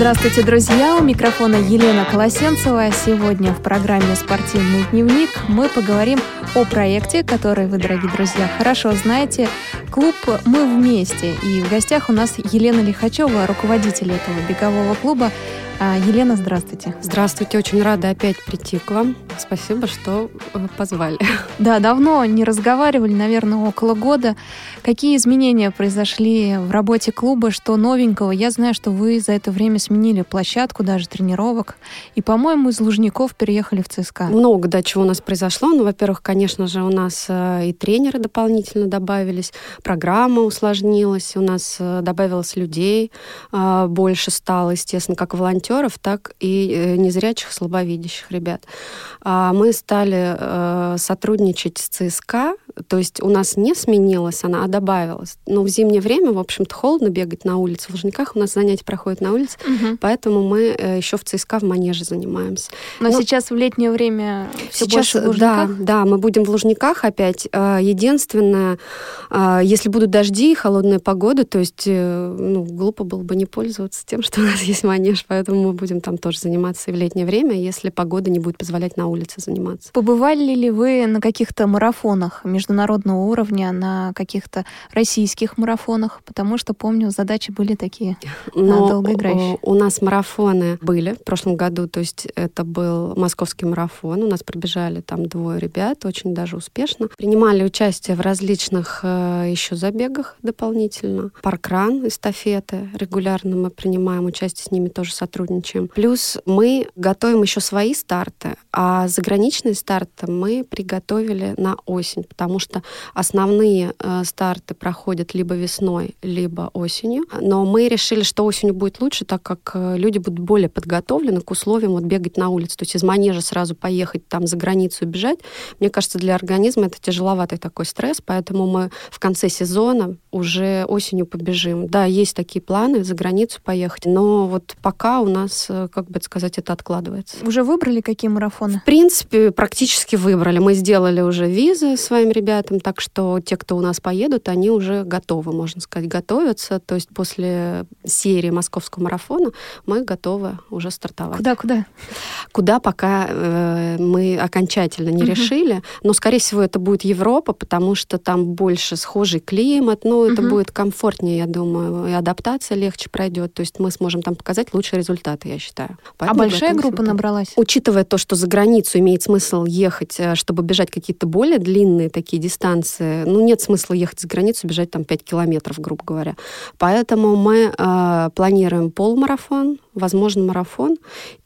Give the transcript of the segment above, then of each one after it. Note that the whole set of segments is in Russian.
Здравствуйте, друзья! У микрофона Елена Колосенцева. Сегодня в программе «Спортивный дневник» мы поговорим о проекте, который вы, дорогие друзья, хорошо знаете. Клуб «Мы вместе». И в гостях у нас Елена Лихачева, руководитель этого бегового клуба. А, Елена, здравствуйте. Здравствуйте, очень рада опять прийти к вам. Спасибо, что э, позвали. Да, давно не разговаривали, наверное, около года. Какие изменения произошли в работе клуба, что новенького? Я знаю, что вы за это время сменили площадку, даже тренировок. И, по-моему, из Лужников переехали в ЦСКА. Много, да, чего у нас произошло. Ну, во-первых, конечно же, у нас э, и тренеры дополнительно добавились, программа усложнилась, у нас э, добавилось людей, больше стало, естественно, как волонтеров так и э, незрячих, слабовидящих ребят. А мы стали э, сотрудничать с ЦСКА, то есть у нас не сменилась она, добавилась. Но в зимнее время, в общем-то, холодно бегать на улице. В Лужниках у нас занятия проходят на улице, угу. поэтому мы э, еще в ЦСКА в манеже занимаемся. Но, Но сейчас в летнее время все сейчас, больше в Да, да, мы будем в Лужниках опять. Единственное, если будут дожди и холодная погода, то есть ну, глупо было бы не пользоваться тем, что у нас есть манеж, поэтому мы будем там тоже заниматься и в летнее время, если погода не будет позволять на улице заниматься. Побывали ли вы на каких-то марафонах международного уровня, на каких-то российских марафонах? Потому что, помню, задачи были такие Но долгоиграющие. У нас марафоны были в прошлом году, то есть это был московский марафон, у нас пробежали там двое ребят, очень даже успешно. Принимали участие в различных э, еще забегах дополнительно. Паркран, эстафеты регулярно мы принимаем участие, с ними тоже сотрудничаем сотрудничаем. Плюс мы готовим еще свои старты, а заграничные старты мы приготовили на осень, потому что основные э, старты проходят либо весной, либо осенью. Но мы решили, что осенью будет лучше, так как э, люди будут более подготовлены к условиям вот бегать на улице. То есть из манежа сразу поехать там за границу бежать. Мне кажется, для организма это тяжеловатый такой стресс, поэтому мы в конце сезона уже осенью побежим. Да, есть такие планы за границу поехать, но вот пока у нас, э, как бы сказать, это откладывается. Уже выбрали какие марафоны? В принципе, практически выбрали. Мы сделали уже визы своим ребятам, так что те, кто у нас поедут, они уже готовы, можно сказать, готовятся. То есть после серии московского марафона мы готовы уже стартовать. Куда, куда? Куда пока э, мы окончательно не угу. решили. Но, скорее всего, это будет Европа, потому что там больше схожий климат, ну, это угу. будет комфортнее, я думаю, и адаптация легче пройдет. То есть мы сможем там показать лучшие результаты я считаю. А Поэтому а большая группа набралась? Учитывая то, что за границу имеет смысл ехать, э, чтобы бежать какие-то более длинные такие дистанции, ну, нет смысла ехать границу, бежать там 5 километров, грубо говоря. Поэтому мы э, планируем полумарафон, возможно, марафон,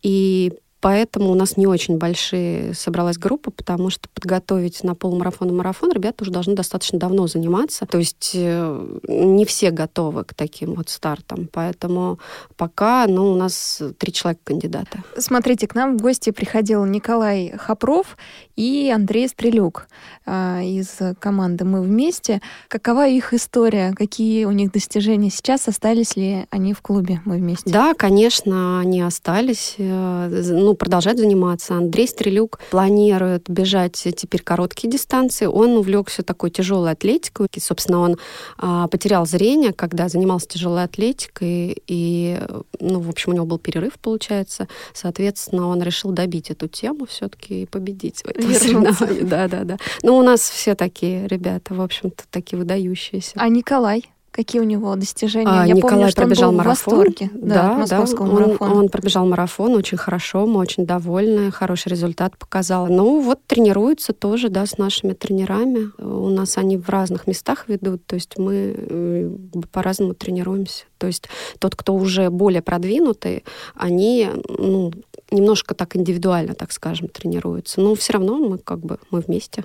и Поэтому у нас не очень большие собралась группа, потому что подготовить на полумарафон и марафон ребята уже должны достаточно давно заниматься. То есть э, не все готовы к таким вот стартам. Поэтому пока ну, у нас три человека кандидата. Смотрите, к нам в гости приходил Николай Хопров и Андрей Стрелюк э, из команды «Мы вместе». Какова их история? Какие у них достижения сейчас? Остались ли они в клубе «Мы вместе»? Да, конечно, они остались. Э, ну, продолжать заниматься. Андрей Стрелюк планирует бежать теперь короткие дистанции. Он увлекся такой тяжелой атлетикой. И, собственно, он а, потерял зрение, когда занимался тяжелой атлетикой. И, ну, в общем, у него был перерыв, получается. Соответственно, он решил добить эту тему все-таки и победить соревновании. Да, да, да. Ну, у нас все такие ребята, в общем-то, такие выдающиеся. А Николай? Какие у него достижения? А, Я Николай помню, что пробежал он был марафон. В восторге, да, да, да. Он, он пробежал марафон очень хорошо, мы очень довольны, хороший результат показал. Ну вот тренируется тоже, да, с нашими тренерами. У нас они в разных местах ведут, то есть мы э, по-разному тренируемся. То есть тот, кто уже более продвинутый, они ну, немножко так индивидуально, так скажем, тренируются. Но все равно мы как бы мы вместе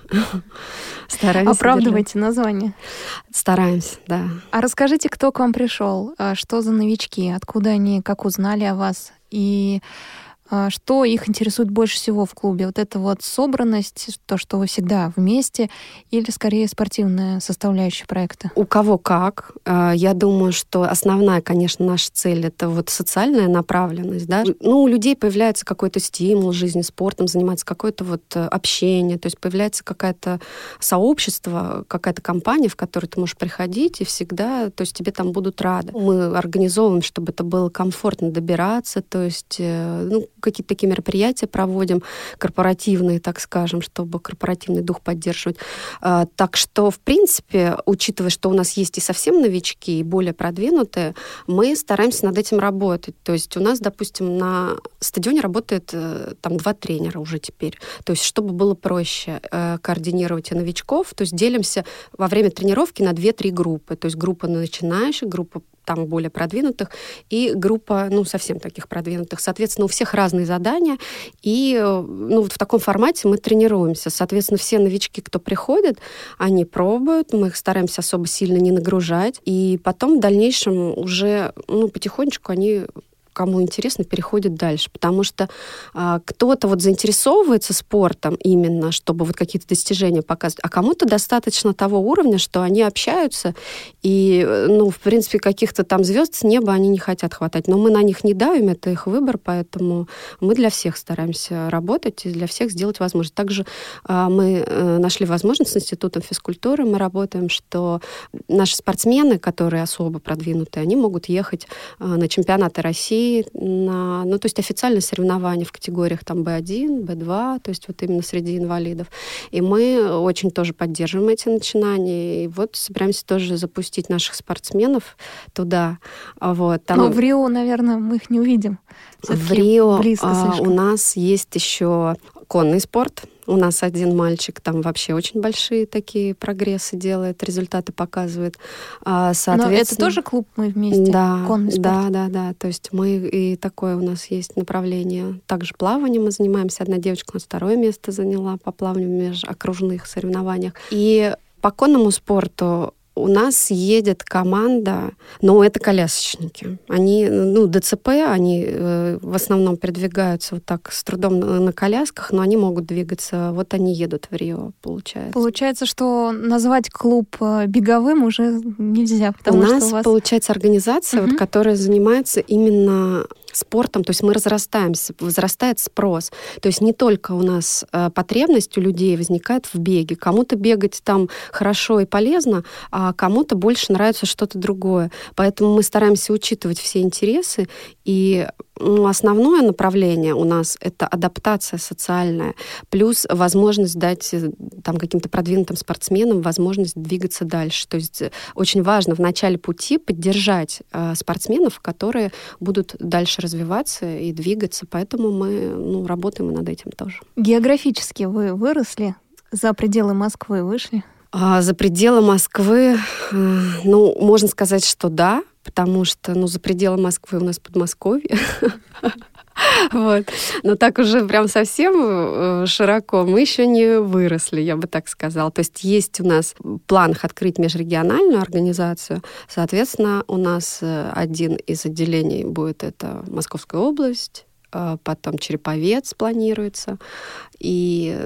стараемся. Оправдывайте название. Стараемся, да. А расскажите, кто к вам пришел, а что за новички, откуда они, как узнали о вас и что их интересует больше всего в клубе? Вот это вот собранность, то, что вы всегда вместе, или скорее спортивная составляющая проекта? У кого как. А, я думаю, что основная, конечно, наша цель — это вот социальная направленность. Да? Ну, у людей появляется какой-то стимул жизни спортом, заниматься какое-то вот э, общение, то есть появляется какое-то сообщество, какая-то компания, в которую ты можешь приходить, и всегда, то есть тебе там будут рады. Мы организовываем, чтобы это было комфортно добираться, то есть, э, ну, какие-то такие мероприятия проводим, корпоративные, так скажем, чтобы корпоративный дух поддерживать. А, так что, в принципе, учитывая, что у нас есть и совсем новички, и более продвинутые, мы стараемся над этим работать. То есть у нас, допустим, на стадионе работает э, там два тренера уже теперь. То есть чтобы было проще э, координировать и новичков, то есть делимся во время тренировки на 2-3 группы. То есть группа начинающих, группа там более продвинутых, и группа, ну, совсем таких продвинутых. Соответственно, у всех разные задания, и, э, ну, вот в таком формате мы тренируемся. Соответственно, все новички, кто приходит, они пробуют, мы их стараемся особо сильно не нагружать, и потом в дальнейшем уже, ну, потихонечку они кому интересно, переходит дальше. Потому что а, кто-то вот заинтересовывается спортом именно, чтобы вот какие-то достижения показывать, а кому-то достаточно того уровня, что они общаются, и, ну, в принципе, каких-то там звезд с неба они не хотят хватать. Но мы на них не давим, это их выбор, поэтому мы для всех стараемся работать и для всех сделать возможность. Также а, мы а, нашли возможность с Институтом физкультуры, мы работаем, что наши спортсмены, которые особо продвинутые, они могут ехать а, на чемпионаты России, на, ну, то есть официальные соревнования в категориях там B1, B2, то есть вот именно среди инвалидов. И мы очень тоже поддерживаем эти начинания. И вот собираемся тоже запустить наших спортсменов туда. Вот, там... Но в Рио, наверное, мы их не увидим. В Рио а, у нас есть еще конный спорт. У нас один мальчик там вообще очень большие такие прогрессы делает, результаты показывает. Соответственно, Но это тоже клуб мы вместе? Да, конный спорт. да, да, да. То есть мы и такое у нас есть направление. Также плаванием мы занимаемся. Одна девочка у нас второе место заняла по плаванию в межокружных соревнованиях. И по конному спорту у нас едет команда, но это колясочники. Они, ну, ДЦП, они э, в основном передвигаются вот так с трудом на, на колясках, но они могут двигаться. Вот они едут в Рио, получается. Получается, что назвать клуб э, беговым уже нельзя, потому у нас, у вас... получается, организация, угу. вот, которая занимается именно спортом, то есть мы разрастаемся, возрастает спрос. То есть не только у нас э, потребность у людей возникает в беге. Кому-то бегать там хорошо и полезно, а кому-то больше нравится что-то другое. Поэтому мы стараемся учитывать все интересы и ну, основное направление у нас это адаптация социальная, плюс возможность дать э, там каким-то продвинутым спортсменам возможность двигаться дальше. То есть э, очень важно в начале пути поддержать э, спортсменов, которые будут дальше развиваться и двигаться. Поэтому мы ну, работаем над этим тоже. Географически вы выросли, за пределы Москвы вышли? А, за пределы Москвы, э, ну, можно сказать, что да, потому что, ну, за пределы Москвы у нас Подмосковье. Вот. Но так уже прям совсем э, широко мы еще не выросли, я бы так сказала. То есть есть у нас в планах открыть межрегиональную организацию. Соответственно, у нас э, один из отделений будет это Московская область, потом Череповец планируется. И,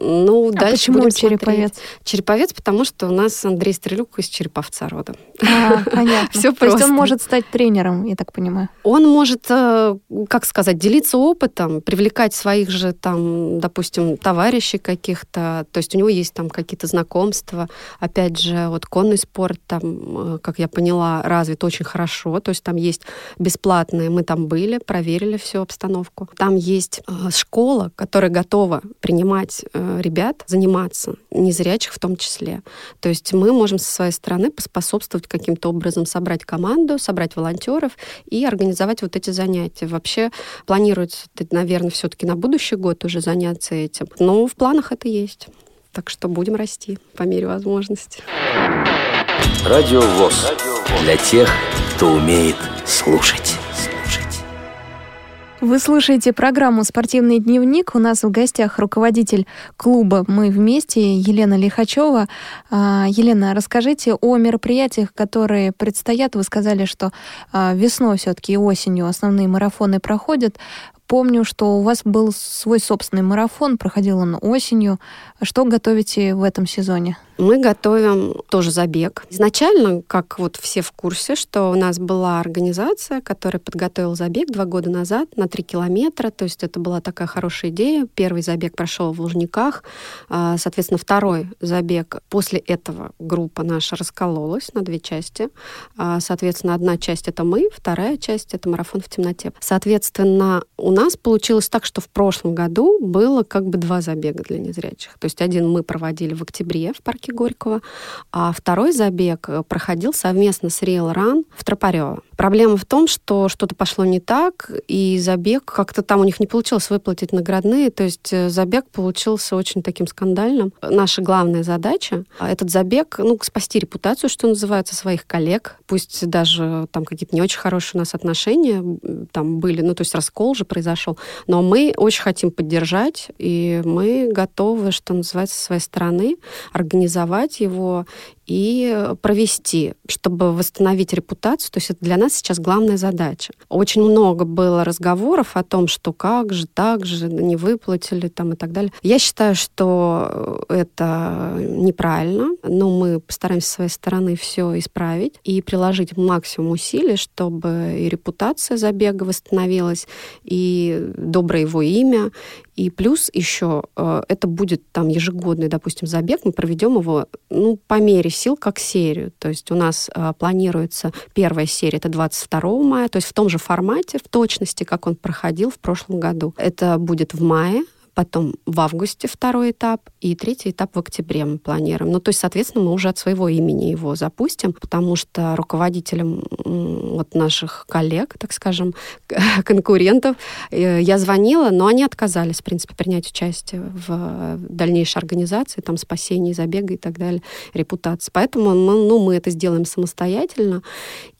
ну, а дальше почему будем Череповец? Смотреть. Череповец, потому что у нас Андрей Стрелюк из Череповца родом. А, понятно. Все просто. есть он может стать тренером, я так понимаю? Он может, э, как сказать, делиться опытом, привлекать своих же там, допустим, товарищей каких-то. То есть у него есть там какие-то знакомства. Опять же, вот конный спорт там, э, как я поняла, развит очень хорошо. То есть там есть бесплатные. Мы там были, проверили всю обстановку. Там есть э, школа, которая готова принимать э, ребят, заниматься, незрячих в том числе. То есть мы можем со своей стороны поспособствовать каким-то образом собрать команду, собрать волонтеров и организовать вот эти занятия. Вообще планируется, наверное, все-таки на будущий год уже заняться этим. Но в планах это есть. Так что будем расти по мере возможности. Радио ВОЗ. Для тех, кто умеет слушать. Вы слушаете программу «Спортивный дневник». У нас в гостях руководитель клуба «Мы вместе» Елена Лихачева. А, Елена, расскажите о мероприятиях, которые предстоят. Вы сказали, что а, весной все-таки и осенью основные марафоны проходят. Помню, что у вас был свой собственный марафон, проходил он осенью. Что готовите в этом сезоне? Мы готовим тоже забег. Изначально, как вот все в курсе, что у нас была организация, которая подготовила забег два года назад на три километра. То есть это была такая хорошая идея. Первый забег прошел в Лужниках. А, соответственно, второй забег. После этого группа наша раскололась на две части. А, соответственно, одна часть — это мы, вторая часть — это марафон в темноте. Соответственно, у нас получилось так, что в прошлом году было как бы два забега для незрячих. То есть один мы проводили в октябре в парке Горького, а второй забег э, проходил совместно с Real Run в Тропарево. Проблема в том, что что-то пошло не так, и забег как-то там у них не получилось выплатить наградные, то есть э, забег получился очень таким скандальным. Наша главная задача — этот забег, ну, спасти репутацию, что называется, своих коллег, пусть даже там какие-то не очень хорошие у нас отношения там были, ну, то есть раскол же произошел, но мы очень хотим поддержать, и мы готовы, что называется, со своей стороны организовать его и провести, чтобы восстановить репутацию. То есть это для нас сейчас главная задача. Очень много было разговоров о том, что как же, так же, не выплатили там и так далее. Я считаю, что это неправильно, но мы постараемся с своей стороны все исправить и приложить максимум усилий, чтобы и репутация забега восстановилась, и доброе его имя, и плюс еще э, это будет там ежегодный, допустим, забег, мы проведем его ну, по мере сил, как серию. То есть у нас э, планируется первая серия, это 22 мая, то есть в том же формате, в точности, как он проходил в прошлом году. Это будет в мае, потом в августе второй этап и третий этап в октябре мы планируем. Ну, то есть, соответственно, мы уже от своего имени его запустим, потому что руководителям вот наших коллег, так скажем, конкурентов, э, я звонила, но они отказались, в принципе, принять участие в дальнейшей организации, там, спасении забега и так далее, репутации. Поэтому мы, ну, мы это сделаем самостоятельно.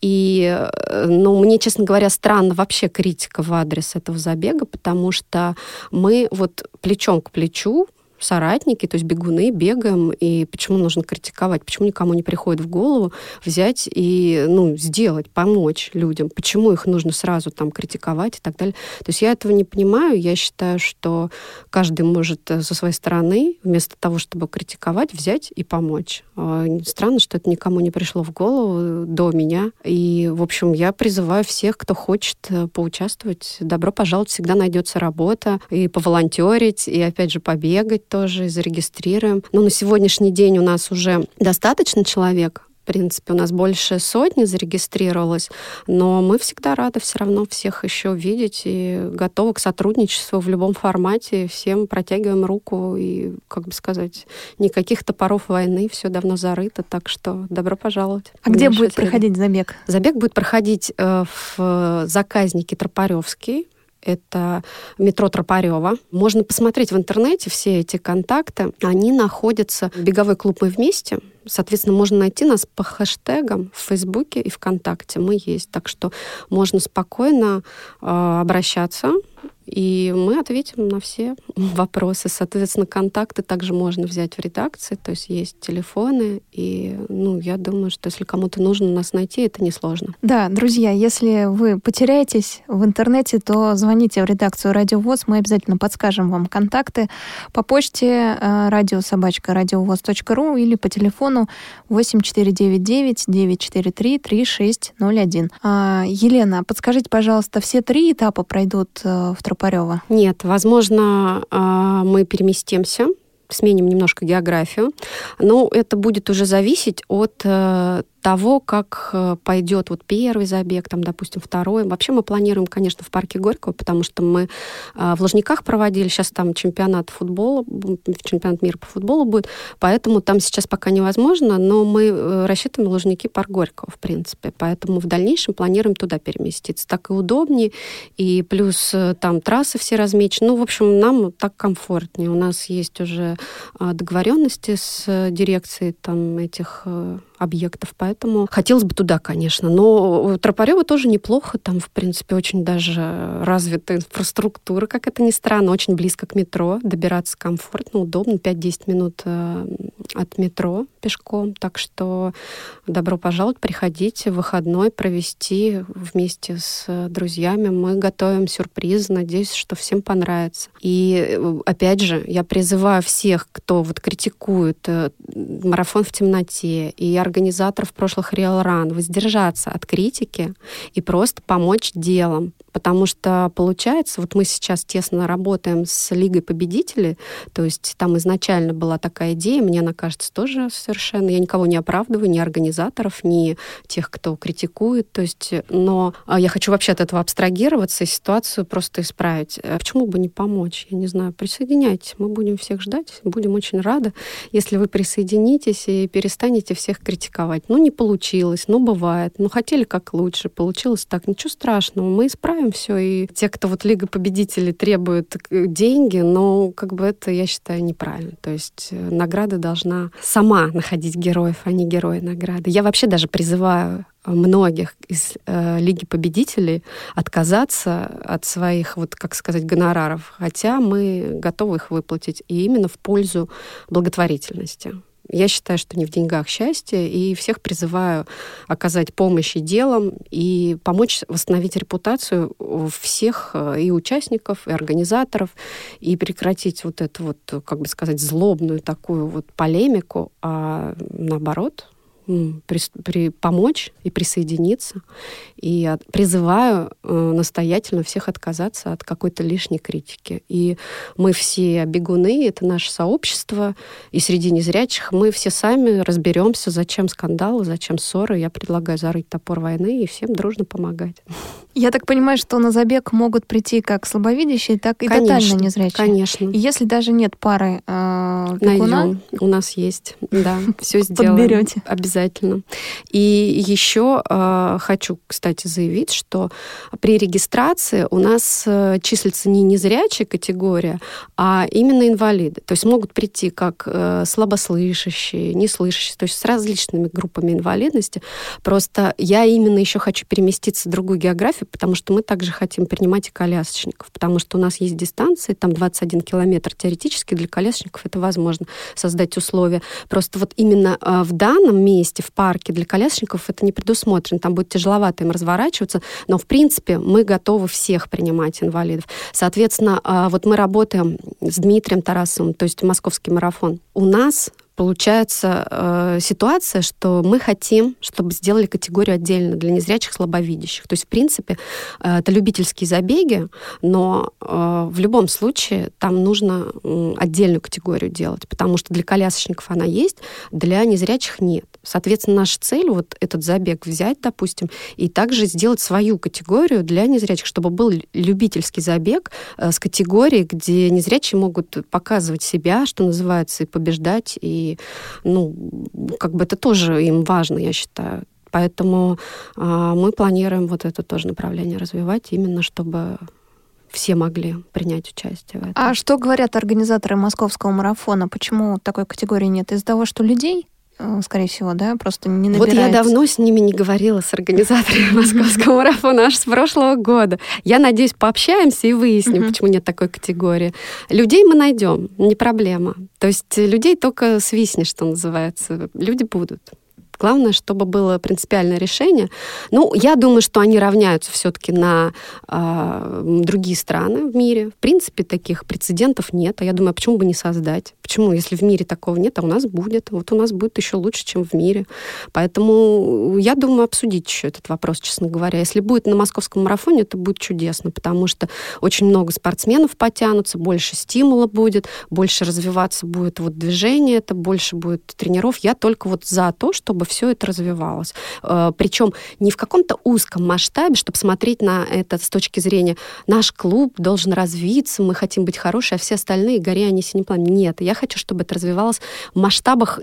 И, э, ну, мне, честно говоря, странно вообще критика в адрес этого забега, потому что мы вот плечом к плечу соратники, то есть бегуны, бегаем, и почему нужно критиковать, почему никому не приходит в голову взять и ну, сделать, помочь людям, почему их нужно сразу там критиковать и так далее. То есть я этого не понимаю, я считаю, что каждый может э, со своей стороны, вместо того, чтобы критиковать, взять и помочь. А, странно, что это никому не пришло в голову до меня, и, в общем, я призываю всех, кто хочет э, поучаствовать, добро пожаловать, всегда найдется работа, и поволонтерить, и, опять же, побегать, тоже зарегистрируем. Но на сегодняшний день у нас уже достаточно человек, в принципе, у нас больше сотни зарегистрировалось, но мы всегда рады все равно всех еще видеть и готовы к сотрудничеству в любом формате. Всем протягиваем руку и, как бы сказать, никаких топоров войны, все давно зарыто, так что добро пожаловать. А где будет проходить забег? Забег будет проходить в заказнике Тропаревский это метро Тропарева. Можно посмотреть в интернете все эти контакты. Они находятся в беговой клуб «Мы вместе». Соответственно, можно найти нас по хэштегам в Фейсбуке и ВКонтакте. Мы есть. Так что можно спокойно э, обращаться и мы ответим на все вопросы. Соответственно, контакты также можно взять в редакции, то есть есть телефоны, и ну, я думаю, что если кому-то нужно нас найти, это несложно. Да, друзья, если вы потеряетесь в интернете, то звоните в редакцию Радио ВОЗ, мы обязательно подскажем вам контакты по почте э, радиособачка радиовоз.ру или по телефону 8499 943 3601. Елена, подскажите, пожалуйста, все три этапа пройдут э, в Тропарева? Нет, возможно, а, мы переместимся сменим немножко географию. Но это будет уже зависеть от э, того, как э, пойдет вот первый забег, там, допустим, второй. Вообще мы планируем, конечно, в парке Горького, потому что мы э, в Лужниках проводили, сейчас там чемпионат футбола, чемпионат мира по футболу будет, поэтому там сейчас пока невозможно, но мы э, рассчитываем Лужники, парк Горького, в принципе, поэтому в дальнейшем планируем туда переместиться. Так и удобнее, и плюс там трассы все размечены. Ну, в общем, нам так комфортнее. У нас есть уже договоренности с дирекцией там этих объектов, поэтому хотелось бы туда, конечно. Но Тропарева тоже неплохо, там, в принципе, очень даже развита инфраструктура, как это ни странно, очень близко к метро, добираться комфортно, удобно, 5-10 минут э, от метро пешком, так что добро пожаловать, приходите в выходной провести вместе с друзьями. Мы готовим сюрприз, надеюсь, что всем понравится. И э, опять же, я призываю всех, кто вот критикует э, марафон в темноте и организаторов прошлых Real Run, воздержаться от критики и просто помочь делом, Потому что получается, вот мы сейчас тесно работаем с Лигой победителей, то есть там изначально была такая идея, мне она кажется тоже совершенно, я никого не оправдываю, ни организаторов, ни тех, кто критикует, то есть, но а, я хочу вообще от этого абстрагироваться и ситуацию просто исправить. А почему бы не помочь? Я не знаю, присоединяйтесь, мы будем всех ждать, будем очень рады, если вы присоединитесь и перестанете всех критиковать. Ну, не получилось, ну, бывает, ну, хотели как лучше, получилось так, ничего страшного, мы исправим исправим все. И те, кто вот Лига победителей требует э, деньги, но как бы это, я считаю, неправильно. То есть э, награда должна сама находить героев, а не герои награды. Я вообще даже призываю многих из э, Лиги победителей отказаться от своих, вот как сказать, гонораров, хотя мы готовы их выплатить и именно в пользу благотворительности. Я считаю, что не в деньгах счастье, и всех призываю оказать помощь и делом, и помочь восстановить репутацию всех э, и участников, и организаторов, и прекратить вот эту вот, как бы сказать, злобную такую вот полемику, а наоборот, при, при, помочь и присоединиться. И от, призываю э, настоятельно всех отказаться от какой-то лишней критики. И мы все бегуны, это наше сообщество, и среди незрячих мы все сами разберемся, зачем скандалы, зачем ссоры. Я предлагаю зарыть топор войны и всем дружно помогать. Я так понимаю, что на забег могут прийти как слабовидящие, так и конечно, тотально незрячие. Конечно. И если даже нет пары э, бегуна... Найдем. У нас есть, да, все сделаем. Подберете. Обязательно. И еще э, хочу, кстати, заявить, что при регистрации у нас э, числится не незрячая категория, а именно инвалиды. То есть могут прийти как э, слабослышащие, неслышащие, то есть с различными группами инвалидности. Просто я именно еще хочу переместиться в другую географию, потому что мы также хотим принимать и колясочников, потому что у нас есть дистанции, там 21 километр теоретически для колясочников это возможно создать условия. Просто вот именно э, в данном месте, в парке для колясочников это не предусмотрено, там будет тяжеловато им разворачиваться, но в принципе мы готовы всех принимать инвалидов. Соответственно, э, вот мы работаем с Дмитрием Тарасовым, то есть московский марафон. У нас получается э, ситуация, что мы хотим, чтобы сделали категорию отдельно для незрячих, слабовидящих. То есть, в принципе, э, это любительские забеги, но э, в любом случае там нужно э, отдельную категорию делать, потому что для колясочников она есть, для незрячих нет. Соответственно, наша цель вот этот забег взять, допустим, и также сделать свою категорию для незрячих, чтобы был любительский забег э, с категорией, где незрячие могут показывать себя, что называется, и побеждать, и ну, как бы это тоже им важно, я считаю. Поэтому э, мы планируем вот это тоже направление развивать, именно чтобы все могли принять участие в этом. А что говорят организаторы московского марафона? Почему такой категории нет? Из-за того, что людей скорее всего, да, просто не набирается. Вот я давно с ними не говорила, с организаторами московского марафона, аж с прошлого года. Я надеюсь, пообщаемся и выясним, почему нет такой категории. Людей мы найдем, не проблема. То есть людей только свистни, что называется. Люди будут. Главное, чтобы было принципиальное решение. Ну, я думаю, что они равняются все-таки на э, другие страны в мире. В принципе, таких прецедентов нет. А я думаю, а почему бы не создать? Почему, если в мире такого нет, а у нас будет? Вот у нас будет еще лучше, чем в мире. Поэтому я думаю обсудить еще этот вопрос, честно говоря. Если будет на московском марафоне, это будет чудесно, потому что очень много спортсменов потянутся, больше стимула будет, больше развиваться будет вот движение, это больше будет тренеров. Я только вот за то, чтобы все это развивалось. Э, Причем не в каком-то узком масштабе, чтобы смотреть на это с точки зрения наш клуб должен развиться, мы хотим быть хорошие, а все остальные горе они синим пламенем. Нет, я хочу, чтобы это развивалось в масштабах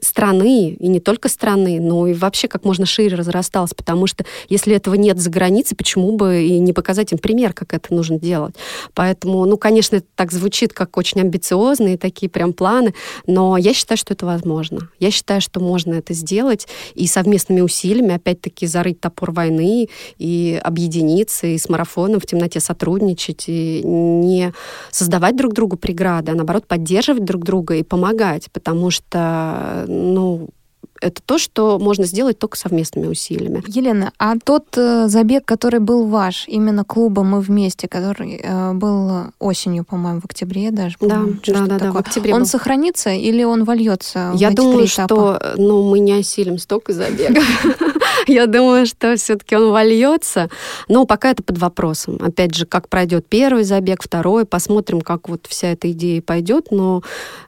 страны, и не только страны, но и вообще как можно шире разрасталось, потому что если этого нет за границей, почему бы и не показать им пример, как это нужно делать. Поэтому, ну, конечно, это так звучит, как очень амбициозные такие прям планы, но я считаю, что это возможно. Я считаю, что можно это сделать, сделать и совместными усилиями, опять-таки, зарыть топор войны и объединиться, и с марафоном в темноте сотрудничать, и не создавать друг другу преграды, а наоборот поддерживать друг друга и помогать, потому что, ну, это то, что можно сделать только совместными усилиями. Елена, а тот э, забег, который был ваш, именно клуба «Мы вместе», который э, был осенью, по-моему, в октябре даже, да, да, да, да, в октябре он был. сохранится или он вольется Я в эти думаю, три что этапа? ну, мы не осилим столько забегов. Я думаю, что все-таки он вольется. Но пока это под вопросом. Опять же, как пройдет первый забег, второй, посмотрим, как вот вся эта идея пойдет. Но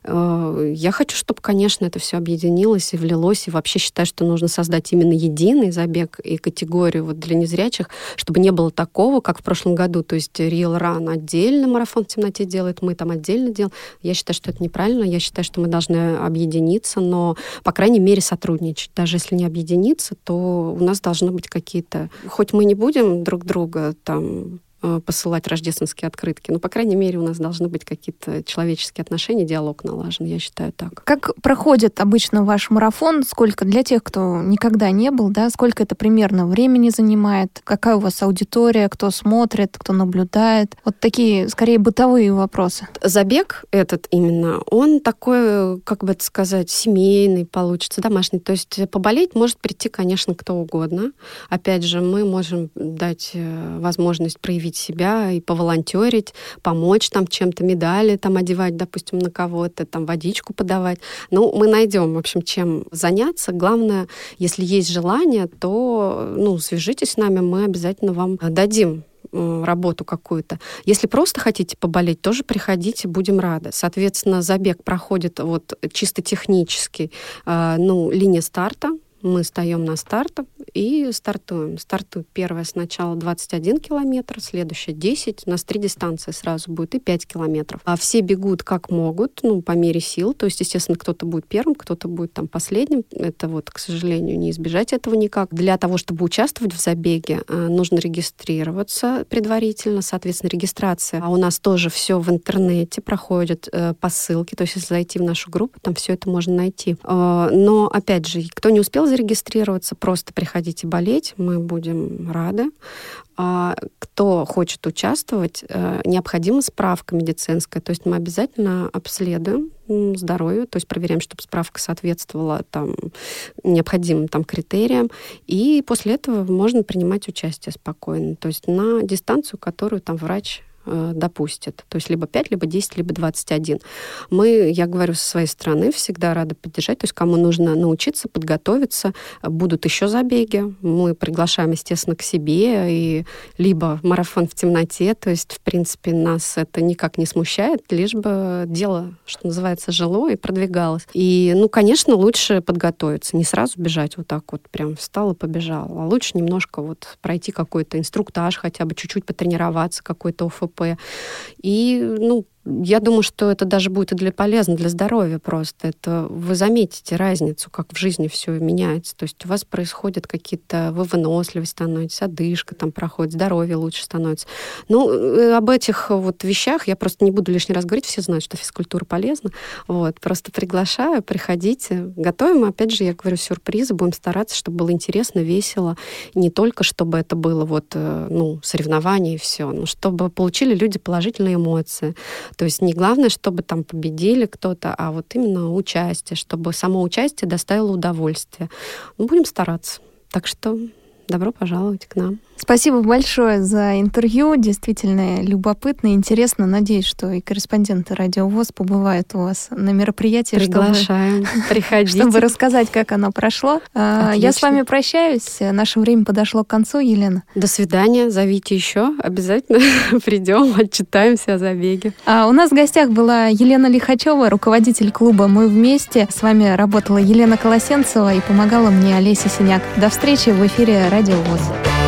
э, я хочу, чтобы, конечно, это все объединилось и влилось. И вообще считаю, что нужно создать именно единый забег и категорию вот для незрячих, чтобы не было такого, как в прошлом году. То есть Real Run отдельно марафон в темноте делает, мы там отдельно делаем. Я считаю, что это неправильно. Я считаю, что мы должны объединиться, но, по крайней мере, сотрудничать. Даже если не объединиться, то у нас должны быть какие-то... Хоть мы не будем друг друга там посылать рождественские открытки. Ну, по крайней мере, у нас должны быть какие-то человеческие отношения, диалог налажен, я считаю так. Как проходит обычно ваш марафон? Сколько для тех, кто никогда не был, да, сколько это примерно времени занимает? Какая у вас аудитория? Кто смотрит, кто наблюдает? Вот такие, скорее, бытовые вопросы. Забег этот именно, он такой, как бы это сказать, семейный получится, домашний. То есть поболеть может прийти, конечно, кто угодно. Опять же, мы можем дать э, возможность проявить проявить себя и поволонтерить, помочь там чем-то, медали там одевать, допустим, на кого-то, там водичку подавать. Ну, мы найдем, в общем, чем заняться. Главное, если есть желание, то, ну, свяжитесь с нами, мы обязательно вам дадим работу какую-то. Если просто хотите поболеть, тоже приходите, будем рады. Соответственно, забег проходит вот чисто технически, э, ну, линия старта, мы встаем на старт и стартуем. Стартует первая сначала 21 километр, следующая 10. У нас три дистанции сразу будет и 5 километров. А все бегут как могут, ну, по мере сил. То есть, естественно, кто-то будет первым, кто-то будет там последним. Это вот, к сожалению, не избежать этого никак. Для того, чтобы участвовать в забеге, э, нужно регистрироваться предварительно. Соответственно, регистрация. А у нас тоже все в интернете проходит э, по ссылке. То есть, если зайти в нашу группу, там все это можно найти. Э, но, опять же, кто не успел зарегистрироваться, просто приходите болеть, мы будем рады. А кто хочет участвовать, э, необходима справка медицинская, то есть мы обязательно обследуем здоровье, то есть проверяем, чтобы справка соответствовала там, необходимым там, критериям, и после этого можно принимать участие спокойно, то есть на дистанцию, которую там врач допустит. То есть либо 5, либо 10, либо 21. Мы, я говорю, со своей стороны всегда рады поддержать. То есть кому нужно научиться, подготовиться, будут еще забеги. Мы приглашаем, естественно, к себе. И либо марафон в темноте. То есть, в принципе, нас это никак не смущает, лишь бы дело, что называется, жило и продвигалось. И, ну, конечно, лучше подготовиться. Не сразу бежать вот так вот, прям встал и побежал. А лучше немножко вот пройти какой-то инструктаж, хотя бы чуть-чуть потренироваться, какой-то ОФП и, ну, я думаю, что это даже будет и для полезно для здоровья просто. Это вы заметите разницу, как в жизни все меняется. То есть у вас происходят какие-то, вы выносливость становитесь, одышка там проходит, здоровье лучше становится. Ну, э, об этих вот вещах я просто не буду лишний раз говорить, все знают, что физкультура полезна. Вот, просто приглашаю, приходите, готовим, опять же, я говорю, сюрпризы, будем стараться, чтобы было интересно, весело, не только чтобы это было вот, э, ну, соревнование и все, но чтобы получили люди положительные эмоции, то есть не главное, чтобы там победили кто-то, а вот именно участие, чтобы само участие доставило удовольствие. Мы будем стараться. Так что добро пожаловать к нам. Спасибо большое за интервью. Действительно любопытно и интересно. Надеюсь, что и корреспонденты Радио ВОЗ побывают у вас на мероприятии. Приглашаем. Чтобы, Приходите. Чтобы рассказать, как оно прошло. Отлично. Я с вами прощаюсь. Наше время подошло к концу, Елена. До свидания. Зовите еще. Обязательно придем, отчитаемся о забеге. А у нас в гостях была Елена Лихачева, руководитель клуба «Мы вместе». С вами работала Елена Колосенцева и помогала мне Олеся Синяк. До встречи в эфире Радио ВОЗ.